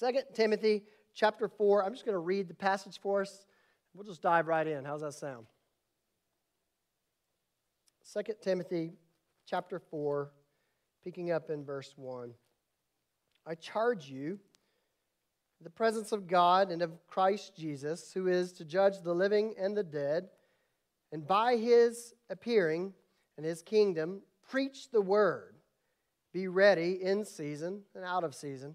2 Timothy chapter 4. I'm just going to read the passage for us. We'll just dive right in. How's that sound? 2 Timothy chapter 4, picking up in verse 1. I charge you, in the presence of God and of Christ Jesus, who is to judge the living and the dead, and by his appearing and his kingdom, preach the word. Be ready in season and out of season.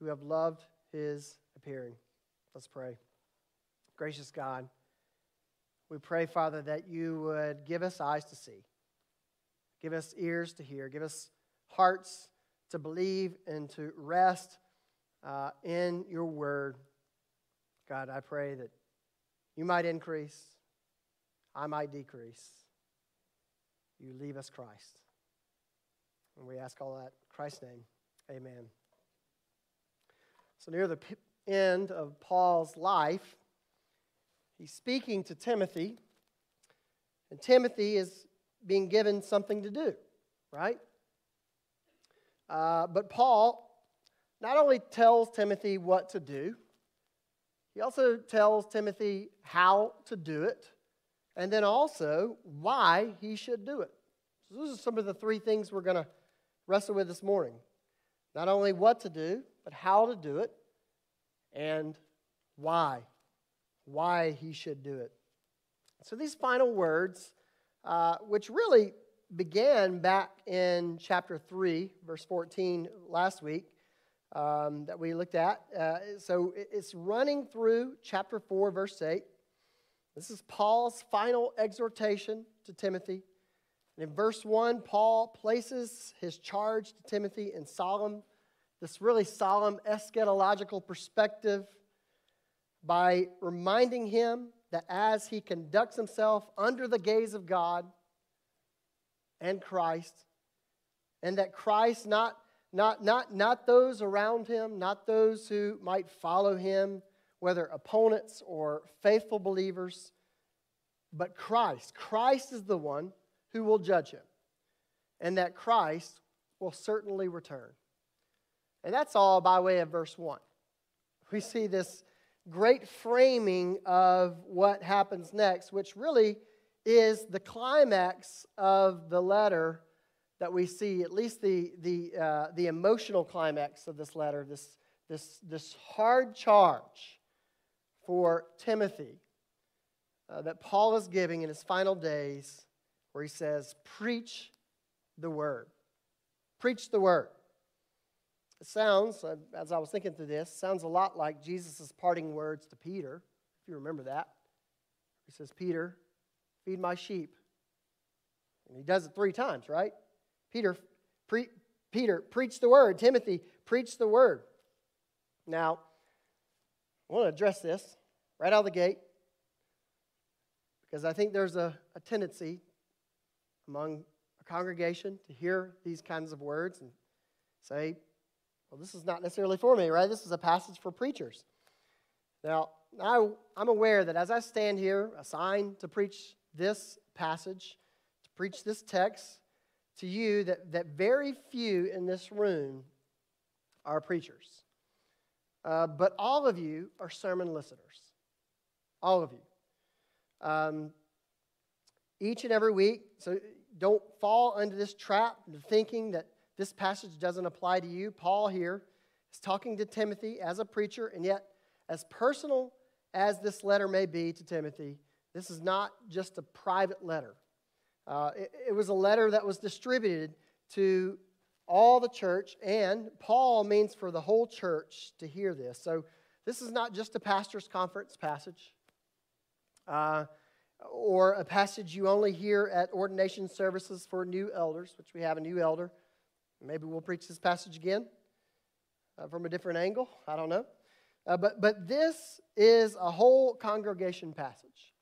who have loved his appearing. Let's pray. Gracious God, we pray, Father, that you would give us eyes to see, give us ears to hear, give us hearts to believe and to rest uh, in your word. God, I pray that you might increase, I might decrease. You leave us Christ. And we ask all that in Christ's name. Amen. So, near the end of Paul's life, He's speaking to Timothy, and Timothy is being given something to do, right? Uh, but Paul not only tells Timothy what to do, he also tells Timothy how to do it, and then also why he should do it. So, those are some of the three things we're going to wrestle with this morning. Not only what to do, but how to do it, and why why he should do it. So, these final words, uh, which really began back in chapter 3, verse 14 last week, um, that we looked at. Uh, so, it's running through chapter 4, verse 8. This is Paul's final exhortation to Timothy. And in verse 1, Paul places his charge to Timothy in solemn, this really solemn eschatological perspective by reminding him that as he conducts himself under the gaze of God and Christ, and that Christ, not, not, not, not those around him, not those who might follow him, whether opponents or faithful believers, but Christ. Christ is the one who will judge him, and that Christ will certainly return. And that's all by way of verse 1. We see this great framing of what happens next, which really is the climax of the letter that we see, at least the, the, uh, the emotional climax of this letter, this, this, this hard charge for Timothy uh, that Paul is giving in his final days, where he says, Preach the word. Preach the word. It sounds, uh, as I was thinking through this, sounds a lot like Jesus' parting words to Peter, if you remember that. He says, Peter, feed my sheep. And he does it three times, right? Peter, pre- Peter, preach the word. Timothy, preach the word. Now, I want to address this right out of the gate because I think there's a, a tendency among a congregation to hear these kinds of words and say, well, this is not necessarily for me, right? This is a passage for preachers. Now, I, I'm aware that as I stand here, assigned to preach this passage, to preach this text to you, that, that very few in this room are preachers. Uh, but all of you are sermon listeners. All of you. Um, each and every week, so don't fall into this trap of thinking that this passage doesn't apply to you. Paul here is talking to Timothy as a preacher, and yet as personal as this letter may be to Timothy, this is not just a private letter. Uh, it, it was a letter that was distributed to all the church, and Paul means for the whole church to hear this. So this is not just a pastor's conference passage uh, or a passage you only hear at ordination services for new elders, which we have a new elder. Maybe we'll preach this passage again uh, from a different angle. I don't know. Uh, but, but this is a whole congregation passage.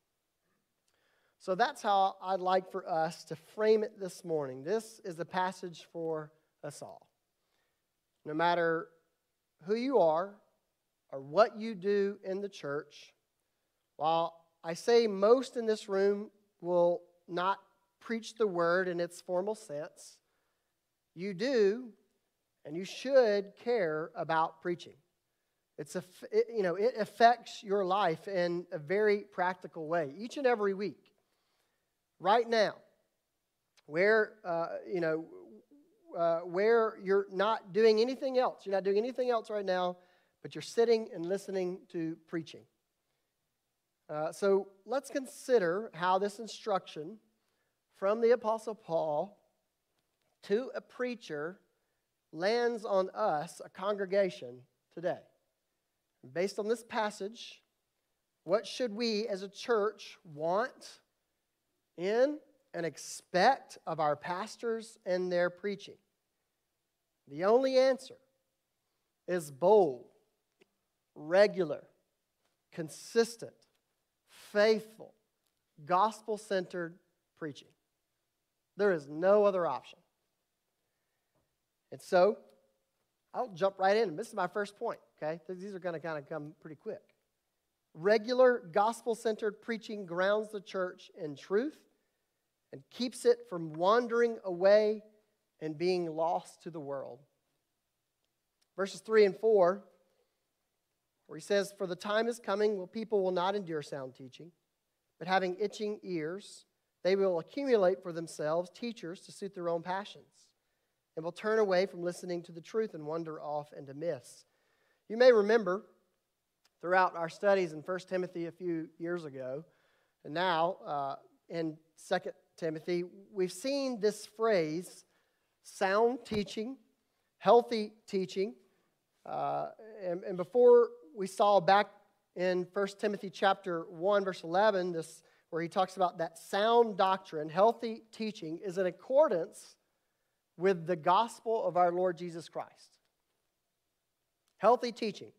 So that's how I'd like for us to frame it this morning. This is a passage for us all. No matter who you are or what you do in the church, while I say most in this room will not preach the word in its formal sense, you do and you should care about preaching. It's a, it, you know, it affects your life in a very practical way each and every week. Right now, where uh, you know uh, where you're not doing anything else. You're not doing anything else right now, but you're sitting and listening to preaching. Uh, so let's consider how this instruction from the Apostle Paul to a preacher lands on us, a congregation, today. Based on this passage, what should we as a church want in and expect of our pastors and their preaching? The only answer is bold, regular, consistent, faithful, gospel centered preaching. There is no other option. And so, I'll jump right in. This is my first point, okay? These are going to kind of come pretty quick. Regular gospel centered preaching grounds the church in truth and keeps it from wandering away and being lost to the world. Verses 3 and 4, where he says, For the time is coming when people will not endure sound teaching, but having itching ears, they will accumulate for themselves teachers to suit their own passions, and will turn away from listening to the truth and wander off into myths. You may remember throughout our studies in 1 Timothy a few years ago, and now uh, in 2 Timothy, we've seen this phrase sound teaching, healthy teaching. Uh, and, and before we saw back in 1 Timothy chapter 1, verse 11, this where he talks about that sound doctrine, healthy teaching, is in accordance with the gospel of our Lord Jesus Christ. Healthy teaching,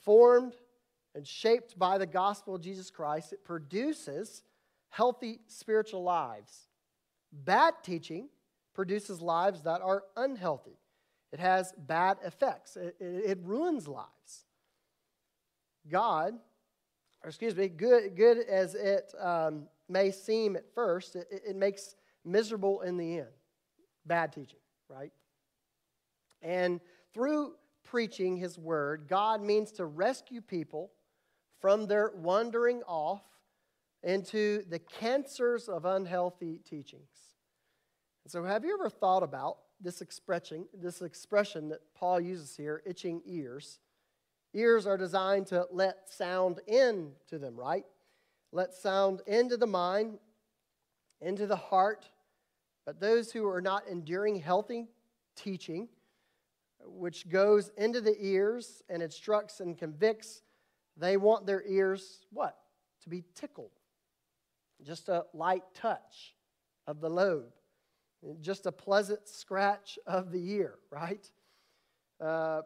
formed and shaped by the gospel of Jesus Christ, it produces healthy spiritual lives. Bad teaching produces lives that are unhealthy. It has bad effects, it, it, it ruins lives. God, or excuse me, good, good as it um, may seem at first, it, it makes miserable in the end. Bad teaching, right? And through preaching his word, God means to rescue people from their wandering off into the cancers of unhealthy teachings. So, have you ever thought about this expression, this expression that Paul uses here, itching ears? Ears are designed to let sound into them, right? Let sound into the mind, into the heart. But those who are not enduring healthy teaching, which goes into the ears and instructs and convicts, they want their ears what? To be tickled. Just a light touch of the lobe just a pleasant scratch of the ear, right? Uh,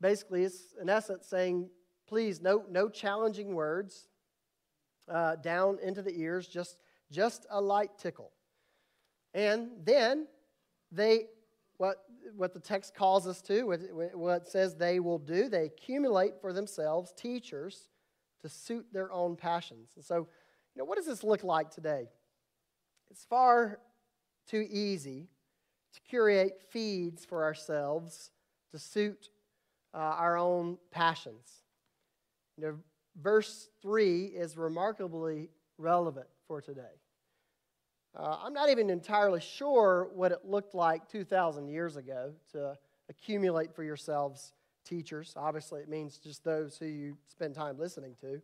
basically, it's in essence saying, please, no, no challenging words uh, down into the ears, just, just a light tickle. And then they, what, what the text calls us to, what it says they will do, they accumulate for themselves teachers to suit their own passions. And so, you know, what does this look like today? It's far too easy to curate feeds for ourselves to suit uh, our own passions. You know, verse 3 is remarkably relevant for today. Uh, I'm not even entirely sure what it looked like 2,000 years ago to accumulate for yourselves teachers. Obviously, it means just those who you spend time listening to.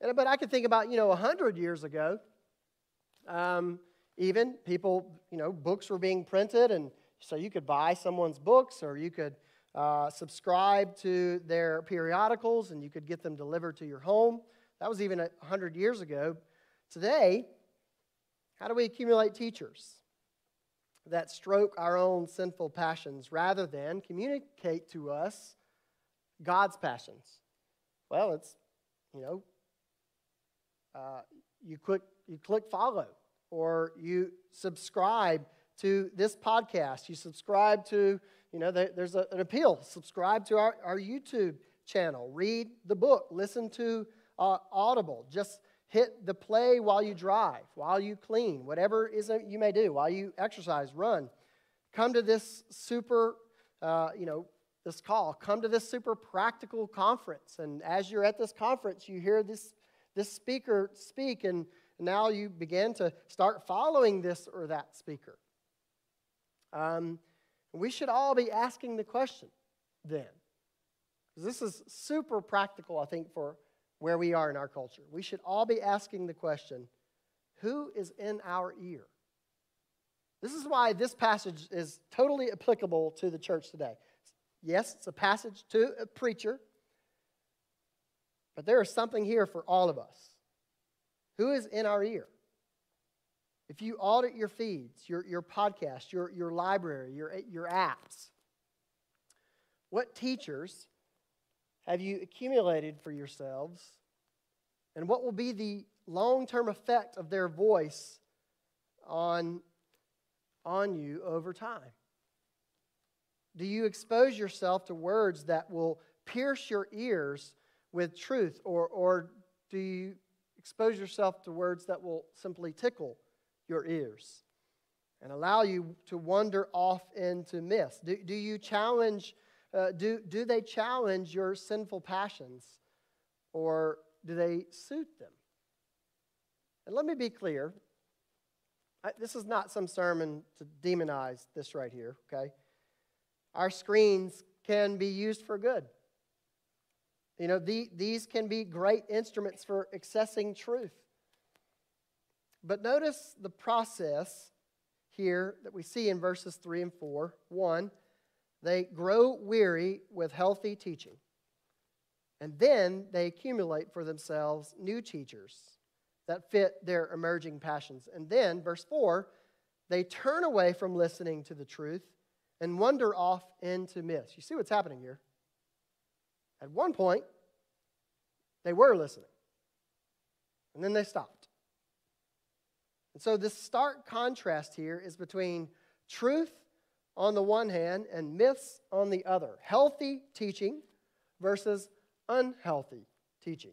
And, but I could think about, you know, 100 years ago, um, even people, you know, books were being printed, and so you could buy someone's books or you could uh, subscribe to their periodicals and you could get them delivered to your home. That was even 100 years ago. Today, how do we accumulate teachers that stroke our own sinful passions rather than communicate to us God's passions? Well, it's, you know, uh, you, click, you click follow or you subscribe to this podcast. You subscribe to, you know, there's a, an appeal. Subscribe to our, our YouTube channel. Read the book. Listen to uh, Audible. Just hit the play while you drive, while you clean, whatever is you may do, while you exercise, run. Come to this super, uh, you know, this call. Come to this super practical conference. And as you're at this conference, you hear this, this speaker speak, and now you begin to start following this or that speaker. Um, we should all be asking the question then. This is super practical, I think, for where we are in our culture. We should all be asking the question who is in our ear? This is why this passage is totally applicable to the church today. Yes, it's a passage to a preacher, but there is something here for all of us. Who is in our ear? If you audit your feeds, your, your podcast, your, your library, your, your apps, what teachers have you accumulated for yourselves? And what will be the long term effect of their voice on, on you over time? Do you expose yourself to words that will pierce your ears with truth, or, or do you expose yourself to words that will simply tickle your ears and allow you to wander off into myths? Do, do you challenge, uh, do, do they challenge your sinful passions or do they suit them? And let me be clear I, this is not some sermon to demonize this right here, okay? Our screens can be used for good. You know, the, these can be great instruments for accessing truth. But notice the process here that we see in verses 3 and 4. One, they grow weary with healthy teaching. And then they accumulate for themselves new teachers that fit their emerging passions. And then, verse 4, they turn away from listening to the truth and wander off into myths. You see what's happening here? At one point, they were listening, and then they stopped. And so, this stark contrast here is between truth on the one hand and myths on the other. Healthy teaching versus unhealthy teaching.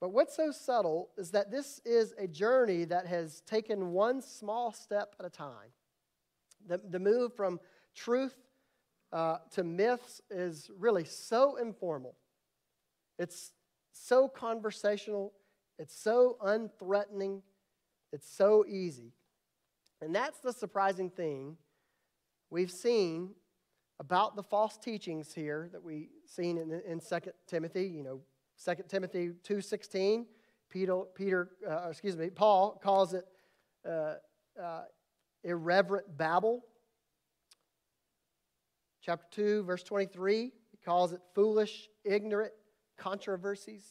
But what's so subtle is that this is a journey that has taken one small step at a time. The, the move from truth uh, to myths is really so informal. It's so conversational. It's so unthreatening. It's so easy. And that's the surprising thing we've seen about the false teachings here that we've seen in, in 2 Timothy, you know, 2 Timothy 2.16, Peter, Peter uh, excuse me, Paul calls it uh, uh, irreverent babble. Chapter 2, verse 23, he calls it foolish, ignorant controversies.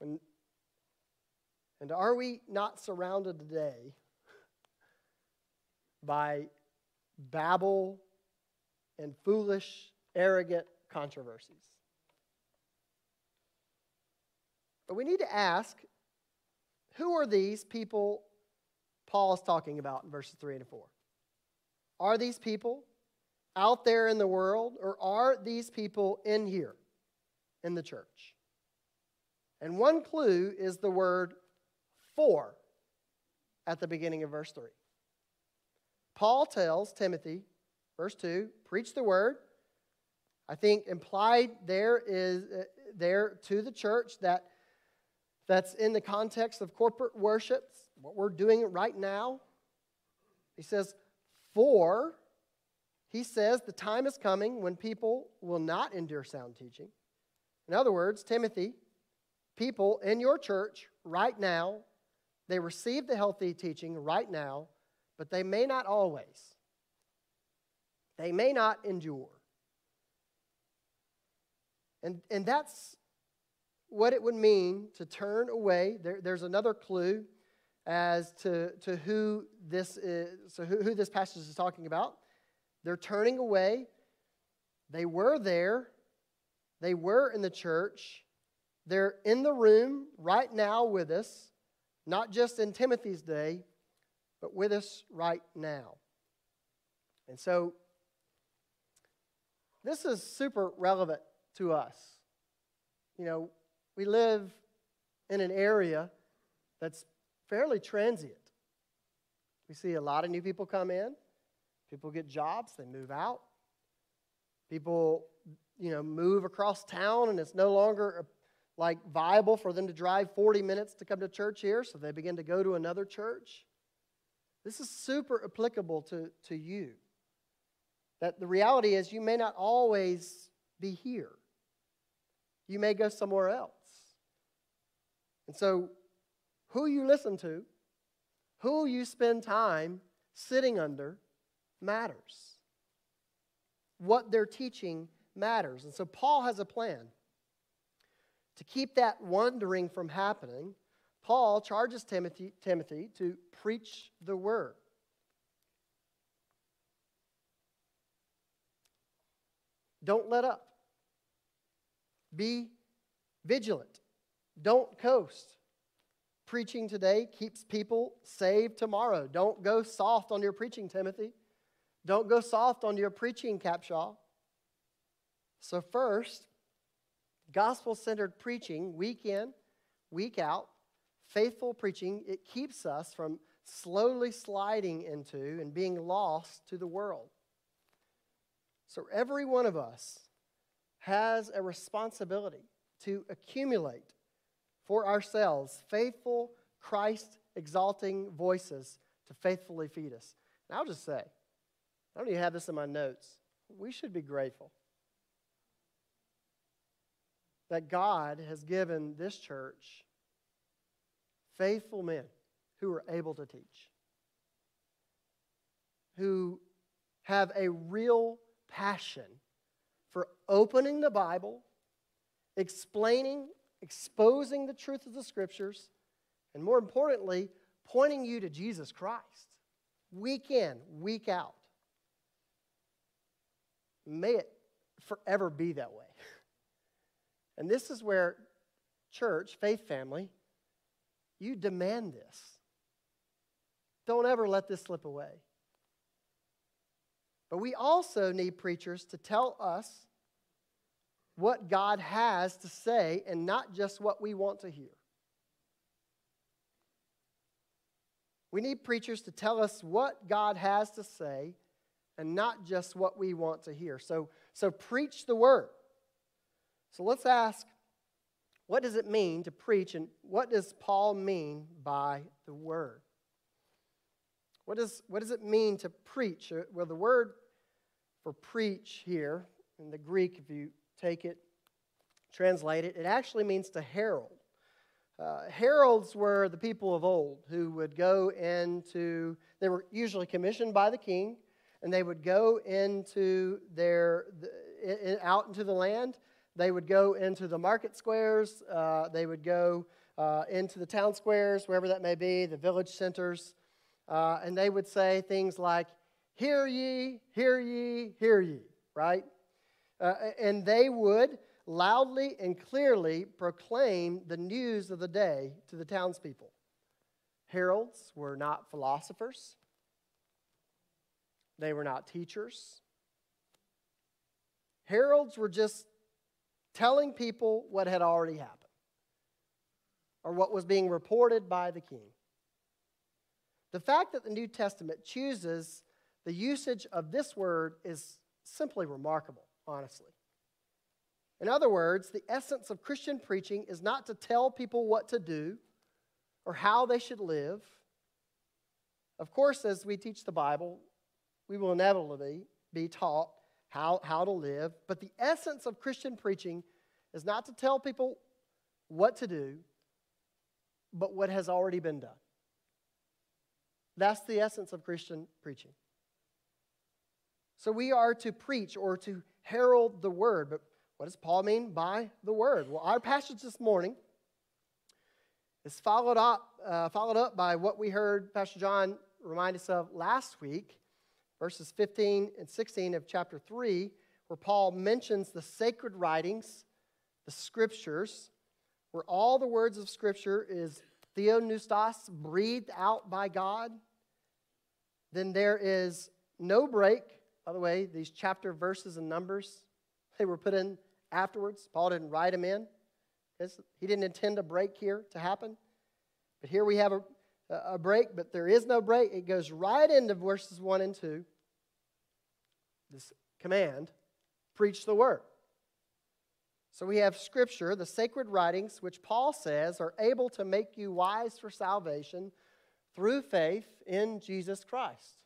And and are we not surrounded today by babble and foolish, arrogant controversies? But we need to ask who are these people Paul is talking about in verses 3 and 4? Are these people out there in the world, or are these people in here in the church? And one clue is the word for at the beginning of verse 3. Paul tells Timothy, verse 2, preach the word. I think implied there is uh, there to the church that that's in the context of corporate worship, what we're doing right now. He says, for he says the time is coming when people will not endure sound teaching. In other words, Timothy, people in your church right now, they receive the healthy teaching right now, but they may not always. They may not endure. And, and that's what it would mean to turn away. There, there's another clue as to, to who, this is, so who, who this passage is talking about. They're turning away. They were there, they were in the church. They're in the room right now with us, not just in Timothy's day, but with us right now. And so, this is super relevant to us. You know, we live in an area that's fairly transient. We see a lot of new people come in, people get jobs, they move out. People, you know, move across town and it's no longer uh, like viable for them to drive 40 minutes to come to church here, so they begin to go to another church. This is super applicable to, to you. That the reality is you may not always be here. You may go somewhere else. And so, who you listen to, who you spend time sitting under, matters. What they're teaching matters. And so, Paul has a plan. To keep that wandering from happening, Paul charges Timothy, Timothy to preach the word. Don't let up. Be vigilant. Don't coast. Preaching today keeps people saved tomorrow. Don't go soft on your preaching, Timothy. Don't go soft on your preaching, Capshaw. So, first, gospel centered preaching, week in, week out, faithful preaching, it keeps us from slowly sliding into and being lost to the world. So, every one of us has a responsibility to accumulate for ourselves faithful, Christ exalting voices to faithfully feed us. And I'll just say, I don't even have this in my notes. We should be grateful that God has given this church faithful men who are able to teach, who have a real passion for opening the Bible, explaining, exposing the truth of the Scriptures, and more importantly, pointing you to Jesus Christ week in, week out. May it forever be that way. And this is where church, faith family, you demand this. Don't ever let this slip away. But we also need preachers to tell us what God has to say and not just what we want to hear. We need preachers to tell us what God has to say and not just what we want to hear. So, so preach the word. So let's ask what does it mean to preach and what does Paul mean by the word? What, is, what does it mean to preach? Uh, well, the word for preach here in the Greek, if you take it, translate it, it actually means to herald. Uh, heralds were the people of old who would go into, they were usually commissioned by the king, and they would go into their, out into the land. They would go into the market squares. Uh, they would go uh, into the town squares, wherever that may be, the village centers. Uh, and they would say things like, Hear ye, hear ye, hear ye, right? Uh, and they would loudly and clearly proclaim the news of the day to the townspeople. Heralds were not philosophers, they were not teachers. Heralds were just telling people what had already happened or what was being reported by the king. The fact that the New Testament chooses the usage of this word is simply remarkable, honestly. In other words, the essence of Christian preaching is not to tell people what to do or how they should live. Of course, as we teach the Bible, we will inevitably be taught how, how to live. But the essence of Christian preaching is not to tell people what to do, but what has already been done. That's the essence of Christian preaching. So we are to preach or to herald the word. But what does Paul mean by the word? Well, our passage this morning is followed up, uh, followed up by what we heard Pastor John remind us of last week, verses 15 and 16 of chapter 3, where Paul mentions the sacred writings, the scriptures, where all the words of scripture is theopneustos, breathed out by God. Then there is no break. By the way, these chapter verses and numbers, they were put in afterwards. Paul didn't write them in. He didn't intend a break here to happen. But here we have a, a break, but there is no break. It goes right into verses 1 and 2. This command preach the word. So we have scripture, the sacred writings, which Paul says are able to make you wise for salvation through faith in Jesus Christ.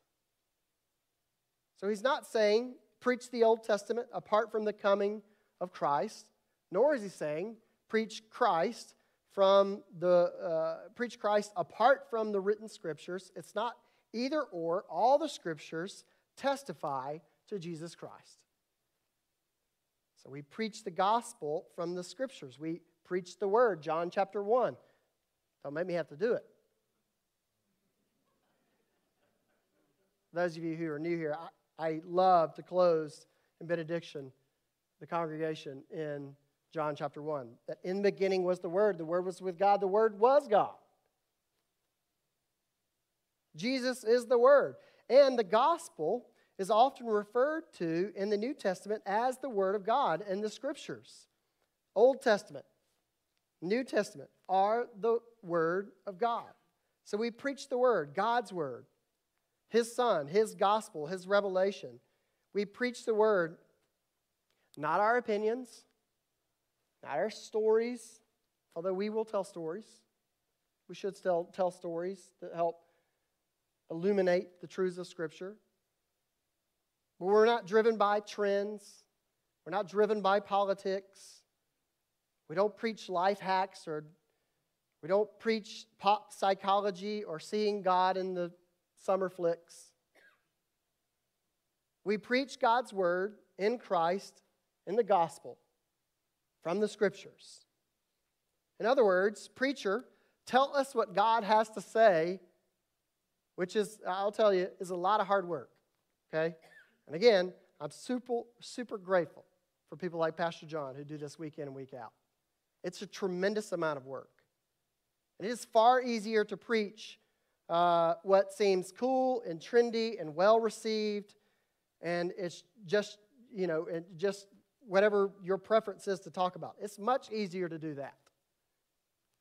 So he's not saying preach the Old Testament apart from the coming of Christ, nor is he saying preach Christ from the uh, preach Christ apart from the written scriptures. It's not either or. All the scriptures testify to Jesus Christ. So we preach the gospel from the scriptures. We preach the word, John chapter 1. Don't make me have to do it. Those of you who are new here, I, I love to close in benediction the congregation in John chapter 1. That in the beginning was the Word, the Word was with God, the Word was God. Jesus is the Word. And the gospel is often referred to in the New Testament as the Word of God in the Scriptures. Old Testament, New Testament are the Word of God. So we preach the Word, God's Word, His Son, His gospel, His revelation. We preach the Word, not our opinions, not our stories, although we will tell stories. We should still tell stories that help illuminate the truths of Scripture. But we're not driven by trends. We're not driven by politics. We don't preach life hacks or we don't preach pop psychology or seeing God in the summer flicks. We preach God's word in Christ in the gospel from the scriptures. In other words, preacher, tell us what God has to say, which is, I'll tell you, is a lot of hard work. Okay? And again, I'm super, super grateful for people like Pastor John who do this week in and week out. It's a tremendous amount of work. And it is far easier to preach uh, what seems cool and trendy and well received, and it's just, you know, it just whatever your preference is to talk about. It's much easier to do that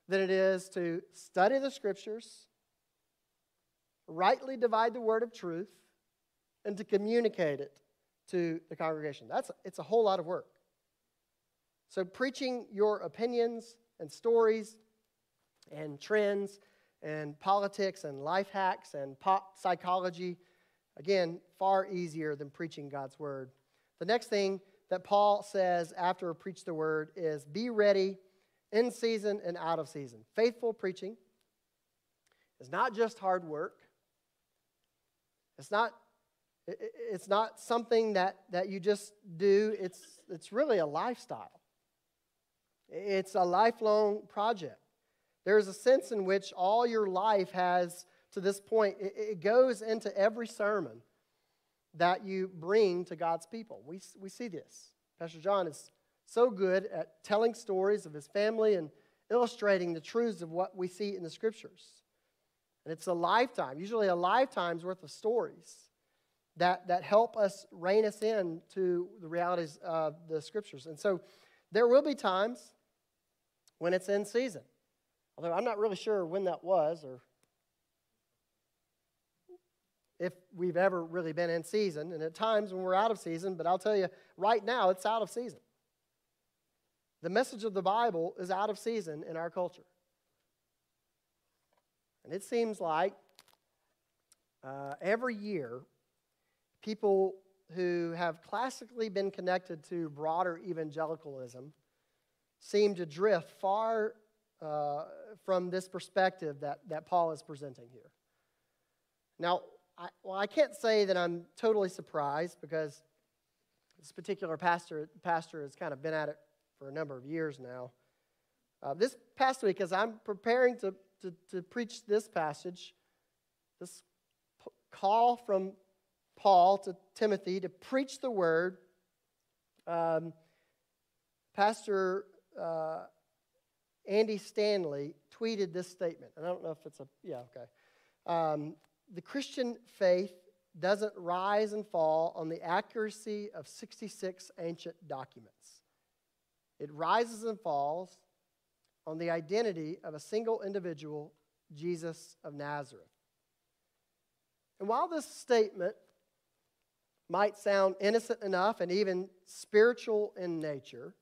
than it is to study the scriptures, rightly divide the word of truth, and to communicate it to the congregation. That's it's a whole lot of work. So preaching your opinions and stories and trends and politics and life hacks and pop psychology again far easier than preaching God's word. The next thing that Paul says after preach the word is be ready in season and out of season. Faithful preaching is not just hard work. It's not it's not something that, that you just do, it's, it's really a lifestyle. It's a lifelong project. There's a sense in which all your life has, to this point, it, it goes into every sermon that you bring to God's people. We, we see this. Pastor John is so good at telling stories of his family and illustrating the truths of what we see in the scriptures. And it's a lifetime, usually a lifetime's worth of stories that, that help us rein us in to the realities of the scriptures. And so there will be times when it's in season. Although I'm not really sure when that was or if we've ever really been in season, and at times when we're out of season, but I'll tell you, right now it's out of season. The message of the Bible is out of season in our culture. And it seems like uh, every year, people who have classically been connected to broader evangelicalism seem to drift far uh, from this perspective that, that Paul is presenting here. Now, I, well, I can't say that I'm totally surprised because this particular pastor, pastor has kind of been at it for a number of years now. Uh, this past week, as I'm preparing to, to, to preach this passage, this p- call from Paul to Timothy to preach the word, um, Pastor uh, Andy Stanley tweeted this statement. And I don't know if it's a, yeah, okay. Um, the Christian faith doesn't rise and fall on the accuracy of 66 ancient documents. It rises and falls on the identity of a single individual, Jesus of Nazareth. And while this statement might sound innocent enough and even spiritual in nature,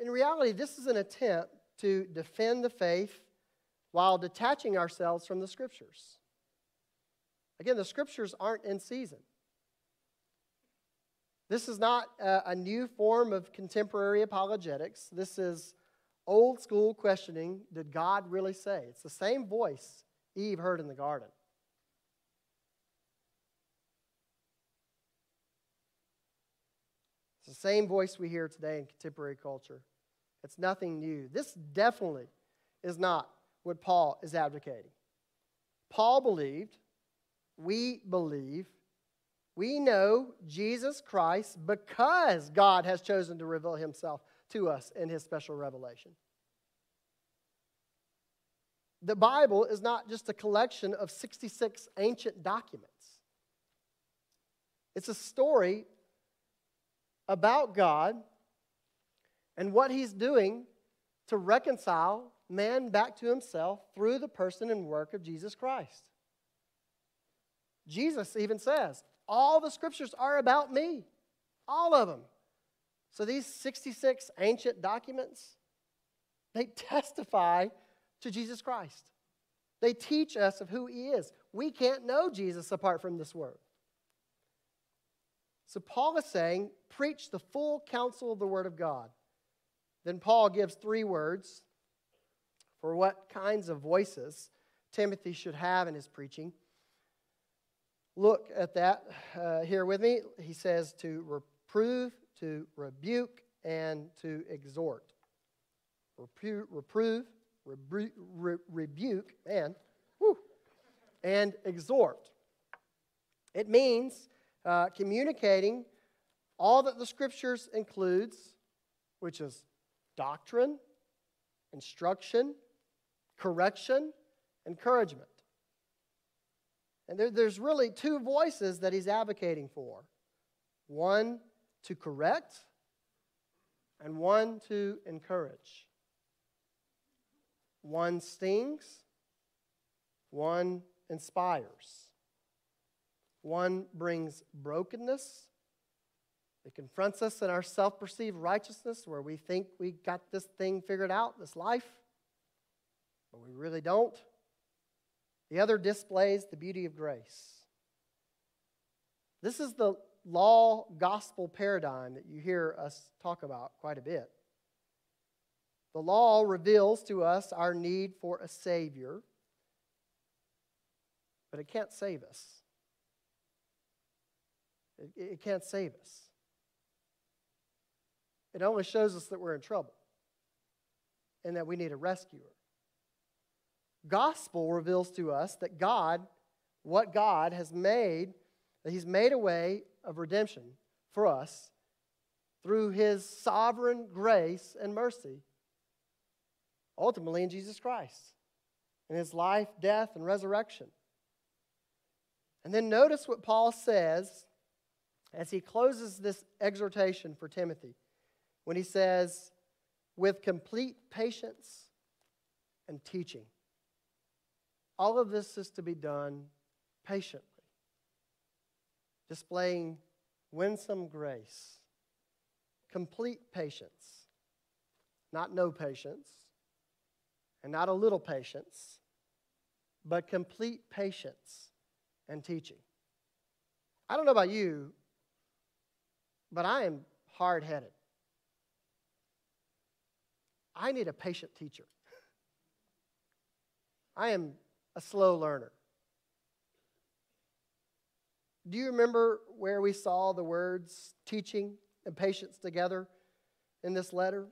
in reality, this is an attempt to defend the faith while detaching ourselves from the scriptures. Again, the scriptures aren't in season. This is not a, new form of contemporary apologetics. This is old school questioning Did God really say? It's the same voice Eve heard in the garden. It's the same voice we hear today in contemporary culture. It's nothing new. This definitely is not what Paul is advocating. Paul believed, we believe, we know Jesus Christ because God has chosen to reveal himself to us in his special revelation. The Bible is not just a collection of 66 ancient documents. It's a story about God and what he's doing to reconcile man back to himself through the person and work of Jesus Christ. Jesus even says, All the scriptures are about me, all of them. So these 66 ancient documents, they testify to Jesus Christ. They teach us of who he is. We can't know Jesus apart from this word. So Paul is saying, preach the full counsel of the word of God. Then Paul gives three words for what kinds of voices Timothy should have in his preaching. Look at that uh, here with me. He says to reprove, to rebuke, and to exhort. Repu- reprove, rebu- re- rebuke, and whew, and exhort. It means uh, communicating all that the scriptures includes, which is doctrine, instruction, correction, encouragement. And there, there's really two voices that he's advocating for one to correct, and one to encourage. One stings, one inspires. One brings brokenness. It confronts us in our self perceived righteousness where we think we got this thing figured out, this life, but we really don't. The other displays the beauty of grace. This is the law gospel paradigm that you hear us talk about quite a bit. The law reveals to us our need for a Savior, but it can't save us. It, it can't save us. It only shows us that we're in trouble and that we need a rescuer. Gospel reveals to us that God, what God has made, that He's made a way of redemption for us through His sovereign grace and mercy, ultimately in Jesus Christ, in His life, death, and resurrection. And then notice what Paul says as he closes this exhortation for Timothy when he says, with complete patience and teaching. All of this is to be done patiently, displaying winsome grace, complete patience, not no patience, and not a little patience, but complete patience and teaching. I don't know about you, but I am hard headed. I need a patient teacher. I am a slow learner. Do you remember where we saw the words teaching and patience together in this letter?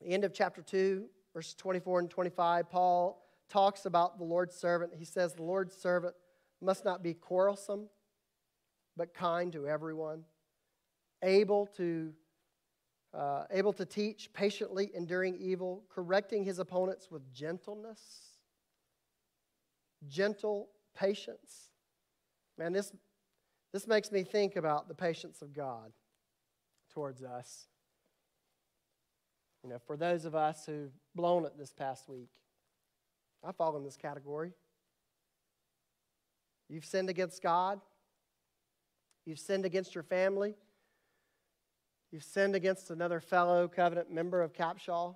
The end of chapter 2, verses 24 and 25, Paul talks about the Lord's servant. He says, The Lord's servant must not be quarrelsome, but kind to everyone, able to, uh, able to teach, patiently enduring evil, correcting his opponents with gentleness, gentle patience. Man, this, this makes me think about the patience of God towards us. You know, for those of us who've blown it this past week, I fall in this category. You've sinned against God. You've sinned against your family. You've sinned against another fellow covenant member of Capshaw,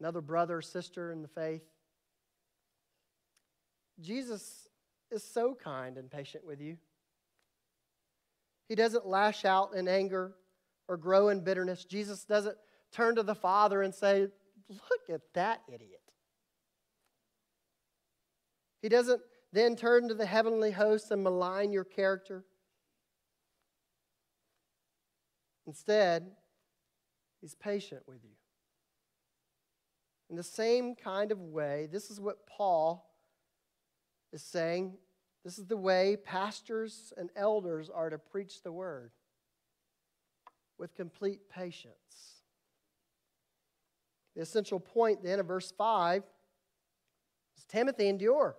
another brother or sister in the faith. Jesus is so kind and patient with you. He doesn't lash out in anger or grow in bitterness. Jesus doesn't turn to the Father and say, Look at that idiot. He doesn't then turn to the heavenly hosts and malign your character. Instead, he's patient with you. In the same kind of way, this is what Paul is saying. This is the way pastors and elders are to preach the word with complete patience. The essential point then of verse 5 is Timothy, endure.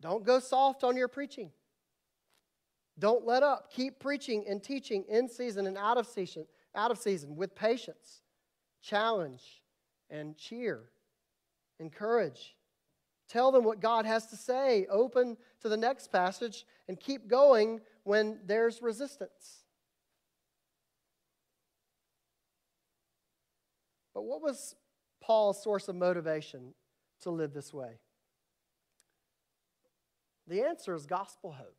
Don't go soft on your preaching. Don't let up. Keep preaching and teaching in season and out of season, out of season with patience, challenge, and cheer. Encourage. Tell them what God has to say. Open to the next passage and keep going when there's resistance. But what was Paul's source of motivation to live this way? The answer is gospel hope.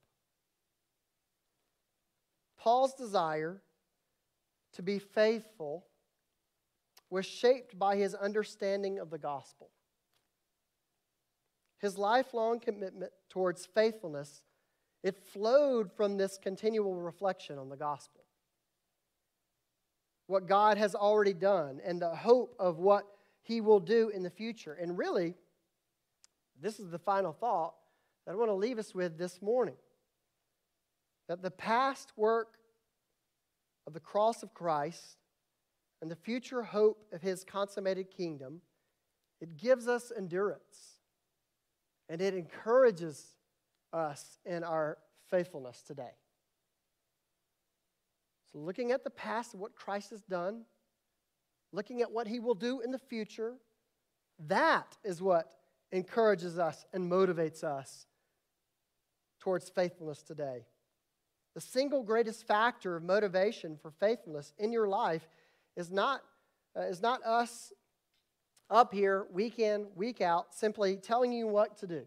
Paul's desire to be faithful was shaped by his understanding of the gospel. His lifelong commitment towards faithfulness, it flowed from this continual reflection on the gospel. What God has already done and the hope of what he will do in the future. And really, this is the final thought that I want to leave us with this morning. That the past work of the cross of Christ and the future hope of his consummated kingdom, it gives us endurance and it encourages us in our faithfulness today. So, looking at the past what Christ has done, looking at what he will do in the future, that is what encourages us and motivates us towards faithfulness today. The single greatest factor of motivation for faithfulness in your life is not, uh, is not us up here week in, week out, simply telling you what to do.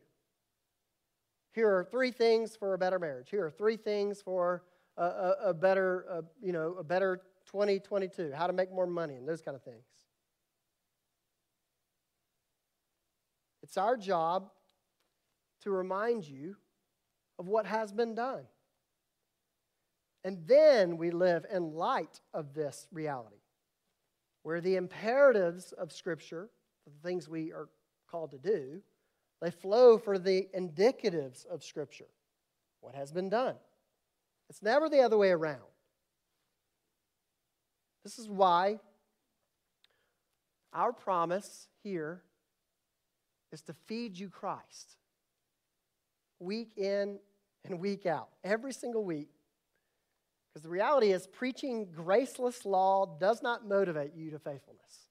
Here are three things for a better marriage. Here are three things for a, a, a better, uh, you know, a better 2022, how to make more money, and those kind of things. It's our job to remind you of what has been done. And then we live in light of this reality, where the imperatives of Scripture, the things we are called to do, they flow for the indicatives of Scripture, what has been done. It's never the other way around. This is why our promise here is to feed you Christ week in and week out, every single week. Because the reality is, preaching graceless law does not motivate you to faithfulness.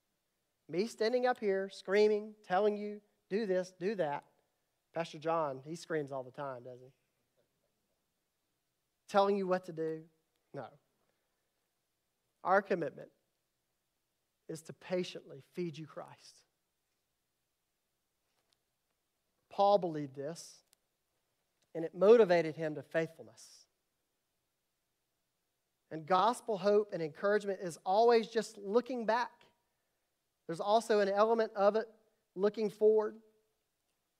Me standing up here screaming, telling you, do this, do that. Pastor John, he screams all the time, doesn't he? Telling you what to do. No. Our commitment is to patiently feed you Christ. Paul believed this. and it motivated him to faithfulness. And gospel hope and encouragement is always just looking back. There's also an element of it looking forward.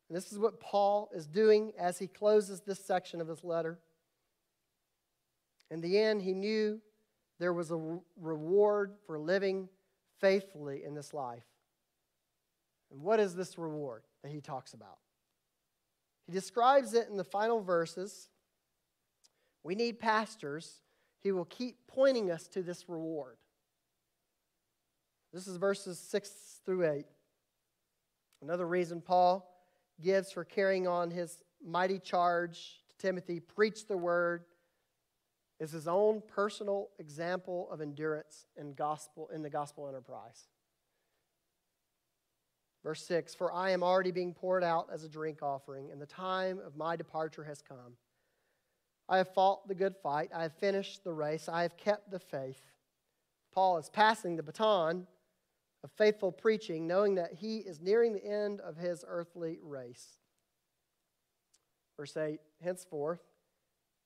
And this is what Paul is doing as he closes this section of his letter. In the end, he knew there was a reward for living faithfully in this life. And what is this reward that he talks about? He describes it in the final verses. We need pastors. He will keep pointing us to this reward. This is verses 6 through 8. Another reason Paul gives for carrying on his mighty charge to Timothy preach the word is his own personal example of endurance in gospel in the gospel enterprise. Verse 6 For I am already being poured out as a drink offering, and the time of my departure has come. I have fought the good fight, I have finished the race, I have kept the faith. Paul is passing the baton of faithful preaching, knowing that he is nearing the end of his earthly race. Verse 8 Henceforth,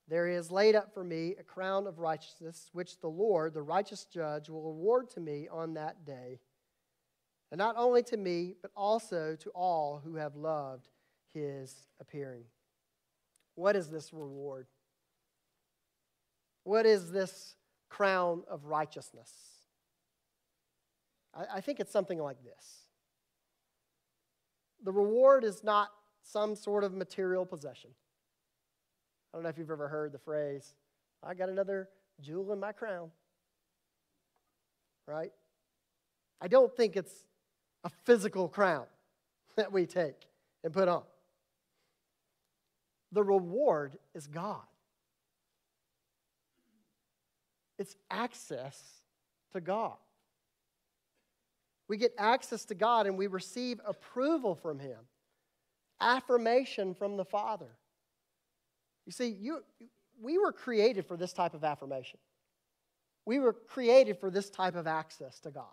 there is laid up for me a crown of righteousness, which the Lord, the righteous judge, will award to me on that day. And not only to me, but also to all who have loved his appearing. What is this reward? What is this crown of righteousness? I, I think it's something like this the reward is not some sort of material possession. I don't know if you've ever heard the phrase, I got another jewel in my crown. Right? I don't think it's a physical crown that we take and put on. The reward is God, it's access to God. We get access to God and we receive approval from Him, affirmation from the Father. You see, you, we were created for this type of affirmation. We were created for this type of access to God.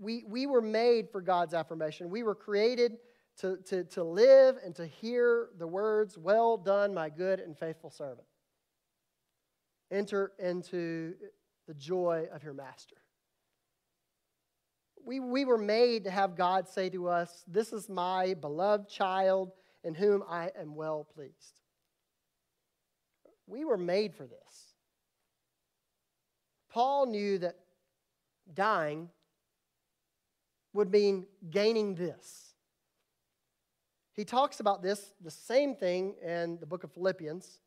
We, we were made for God's affirmation. We were created to, to, to live and to hear the words, Well done, my good and faithful servant. Enter into the joy of your master. We, we were made to have God say to us, This is my beloved child in whom I am well pleased. We were made for this. Paul knew that dying would mean gaining this. He talks about this, the same thing in the book of Philippians,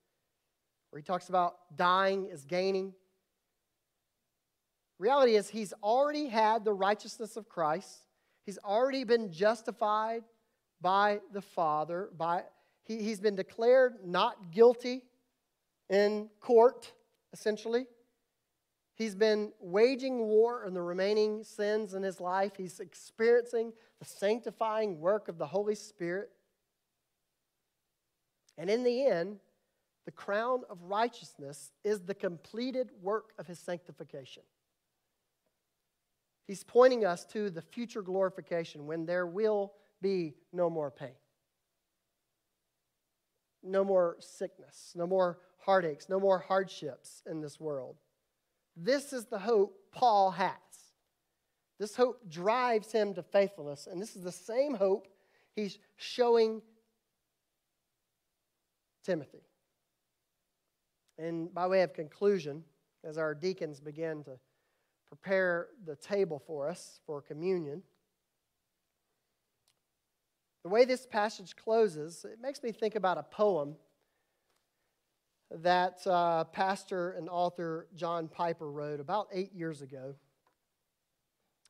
where he talks about dying is gaining. Reality is, he's already had the righteousness of Christ. He's already been justified by the Father. By, he, he's been declared not guilty in court, essentially. He's been waging war on the remaining sins in his life. He's experiencing the sanctifying work of the Holy Spirit. And in the end, the crown of righteousness is the completed work of his sanctification. He's pointing us to the future glorification when there will be no more pain, no more sickness, no more heartaches, no more hardships in this world. This is the hope Paul has. This hope drives him to faithfulness, and this is the same hope he's showing Timothy. And by way of conclusion, as our deacons begin to prepare the table for us for communion, the way this passage closes, it makes me think about a poem that uh, pastor and author John Piper wrote about eight years ago.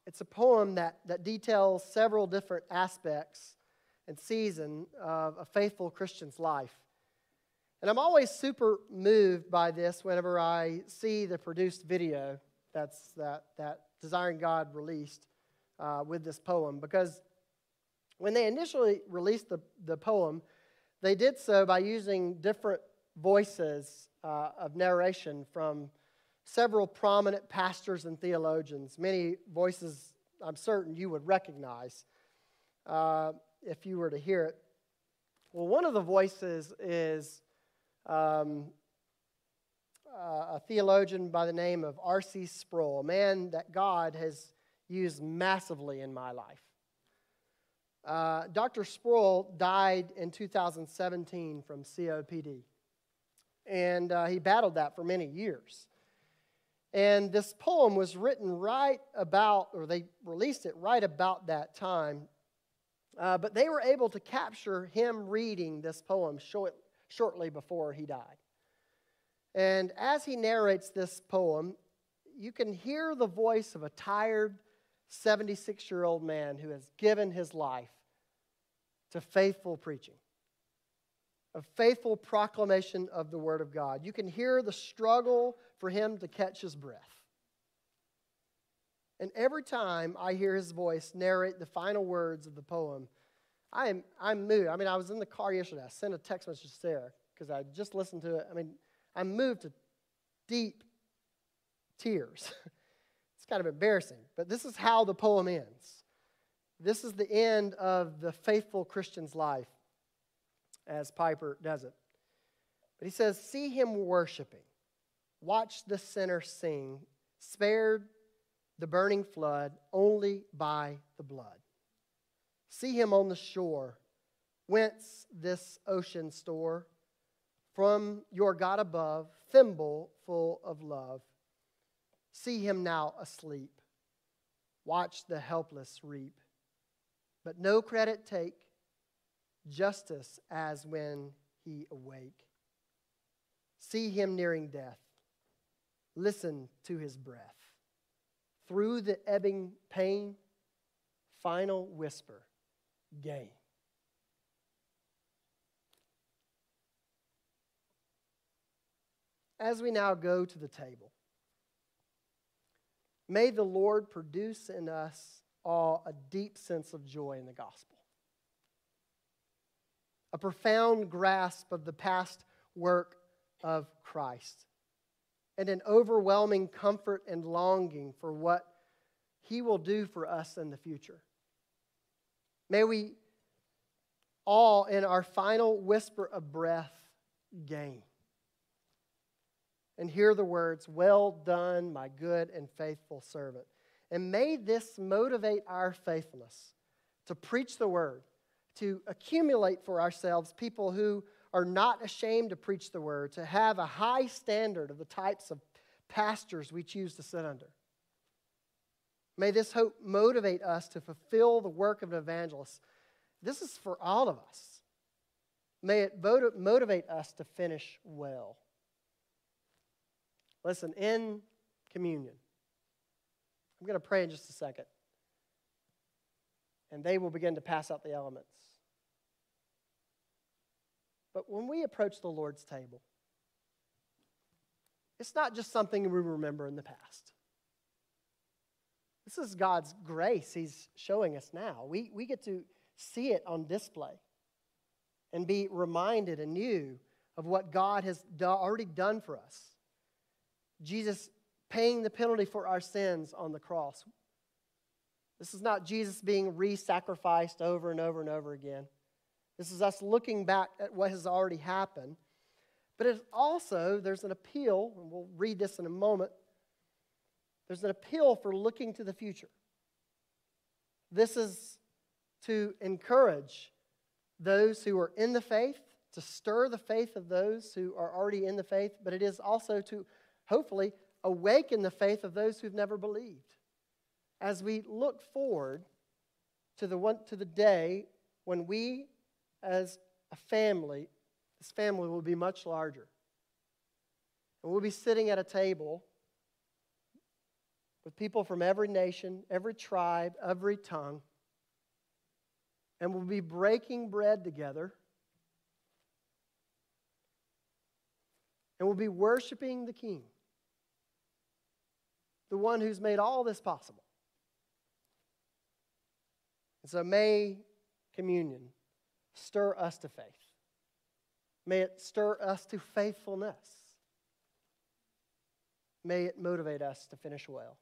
It's a poem that, that details several different aspects and season of a faithful Christian's life. And I'm always super moved by this whenever I see the produced video that's that, that Desiring God released uh, with this poem because when they initially released the, the poem, they did so by using different voices uh, of narration from several prominent pastors and theologians, many voices I'm certain you would recognize uh, if you were to hear it. Well, one of the voices is um, uh, a theologian by the name of R.C. Sproul, a man that God has used massively in my life. Uh, Dr. Sproul died in 2017 from COPD, and uh, he battled that for many years. And this poem was written right about, or they released it right about that time. Uh, but they were able to capture him reading this poem short, shortly before he died. And as he narrates this poem, you can hear the voice of a tired 76 year old man who has given his life to faithful preaching, a faithful proclamation of the Word of God. You can hear the struggle for him to catch his breath. And every time I hear his voice narrate the final words of the poem, I am, I'm moved. I mean, I was in the car yesterday. I sent a text message to Sarah because I just listened to it. I mean, I'm moved to deep tears. it's kind of embarrassing, but this is how the poem ends. This is the end of the faithful Christian's life, as Piper does it. But he says, See him worshiping, watch the sinner sing, spared the burning flood only by the blood. See him on the shore, whence this ocean store from your God above, thimble full of love. See him now asleep. Watch the helpless reap. But no credit take, justice as when he awake. See him nearing death. Listen to his breath. Through the ebbing pain, final whisper gain. As we now go to the table, may the Lord produce in us all a deep sense of joy in the gospel, a profound grasp of the past work of Christ, and an overwhelming comfort and longing for what he will do for us in the future. May we all, in our final whisper of breath, gain and hear the words, Well done, my good and faithful servant. And may this motivate our faithfulness to preach the word, to accumulate for ourselves people who are not ashamed to preach the word, to have a high standard of the types of pastors we choose to sit under. May this hope motivate us to fulfill the work of an evangelist. This is for all of us. May it motivate us to finish well. Listen, in communion, I'm going to pray in just a second. And they will begin to pass out the elements. But when we approach the Lord's table, it's not just something we remember in the past. This is God's grace He's showing us now. We, we get to see it on display and be reminded anew of what God has do, already done for us. Jesus paying the penalty for our sins on the cross. This is not Jesus being re sacrificed over and over and over again. This is us looking back at what has already happened. But it's also, there's an appeal, and we'll read this in a moment. There's an appeal for looking to the future. This is to encourage those who are in the faith, to stir the faith of those who are already in the faith, but it is also to hopefully awaken the faith of those who've never believed. As we look forward to the, one, to the day when we, as a family, this family will be much larger. And we'll be sitting at a table with people from every nation, every tribe, every tongue. And we'll be breaking bread together. And we'll be worshiping the King the one who's made all this possible. And so may communion stir us to faith. May it stir us to faithfulness. May it motivate us to finish well.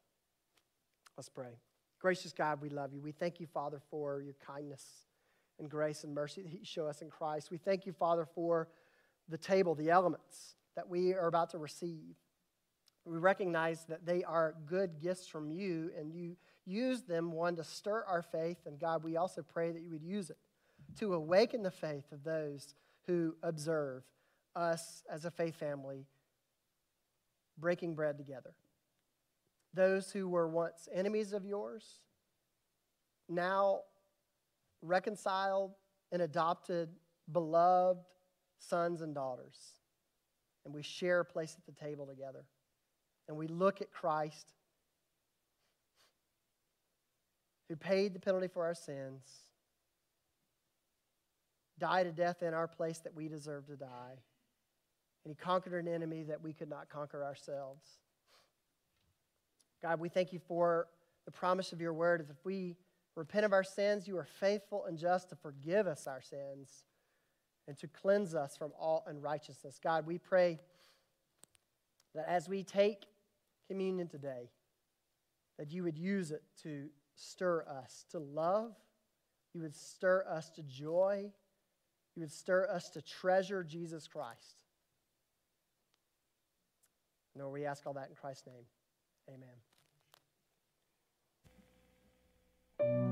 Let's pray. Gracious God, we love you. We thank you, Father, for your kindness and grace and mercy that you show us in Christ. We thank you, Father, for the table, the elements that we are about to receive. We recognize that they are good gifts from you, and you use them, one, to stir our faith, and God, we also pray that you would use it to awaken the faith of those who observe us as a faith family breaking bread together. Those who were once enemies of yours, now reconciled and adopted, beloved sons and daughters. And we share a place at the table together. And we look at Christ, who paid the penalty for our sins, died a death in our place that we deserve to die, and he conquered an enemy that we could not conquer ourselves. God, we thank you for the promise of your word. That if we repent of our sins, you are faithful and just to forgive us our sins and to cleanse us from all unrighteousness. God, we pray that as we take communion today, that you would use it to stir us to love, you would stir us to joy, you would stir us to treasure Jesus Christ. Lord, we ask all that in Christ's name. Amen.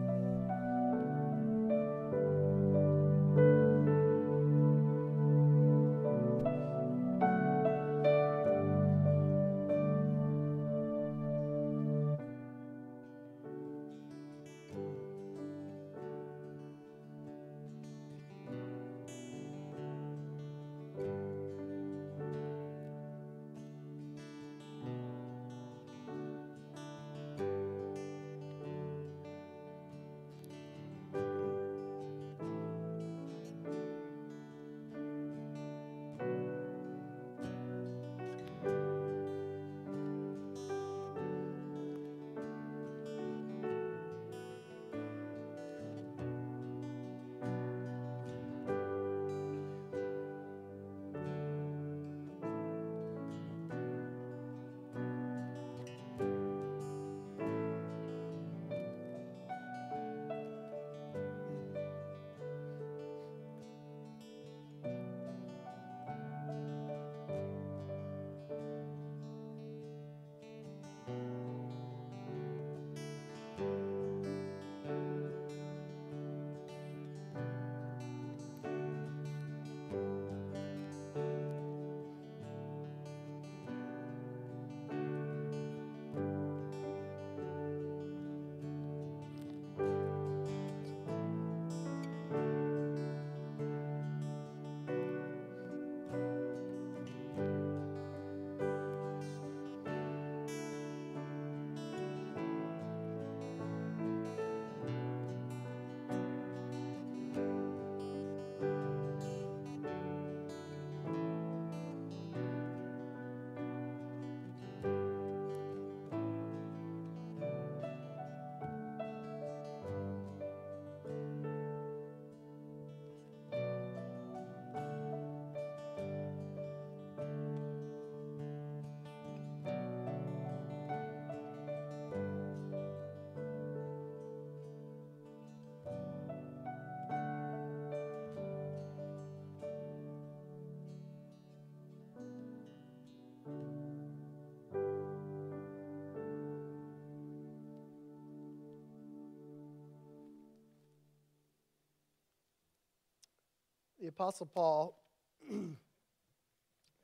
The Apostle Paul in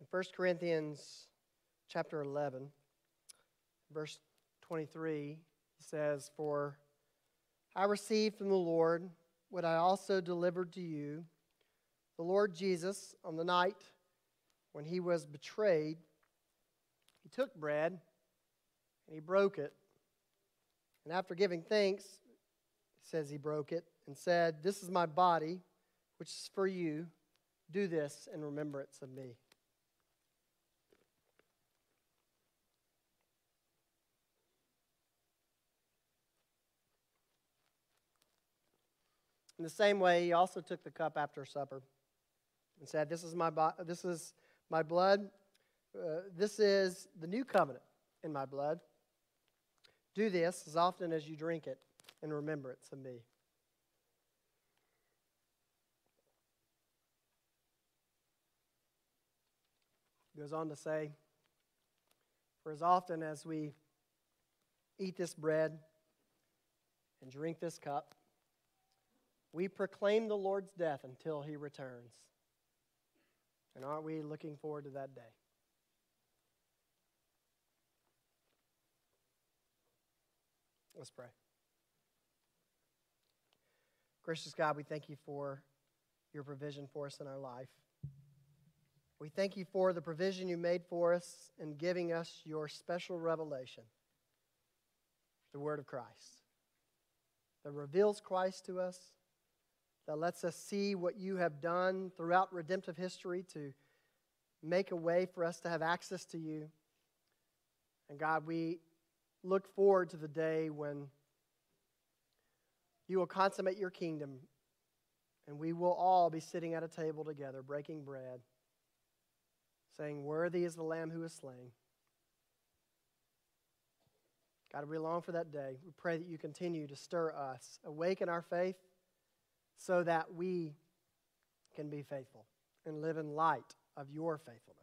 1 Corinthians chapter 11, verse 23, he says, For I received from the Lord what I also delivered to you. The Lord Jesus, on the night when he was betrayed, he took bread and he broke it. And after giving thanks, he says he broke it and said, This is my body which is for you. Do this in remembrance of me. In the same way, he also took the cup after supper and said, "This is my this is my blood. Uh, this is the new covenant in my blood. Do this as often as you drink it in remembrance of me." Goes on to say, For as often as we eat this bread and drink this cup, we proclaim the Lord's death until he returns. And aren't we looking forward to that day? Let's pray. Gracious God, we thank you for your provision for us in our life. We thank you for the provision you made for us in giving us your special revelation, the Word of Christ, that reveals Christ to us, that lets us see what you have done throughout redemptive history to make a way for us to have access to you. And God, we look forward to the day when you will consummate your kingdom and we will all be sitting at a table together, breaking bread, saying, Worthy is the Lamb who is slain. God, we long for that day. We pray that you continue to stir us, awaken our faith, so that we can be faithful and live in light of your faithfulness.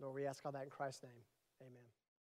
Lord, we ask all that in Christ's name. Amen.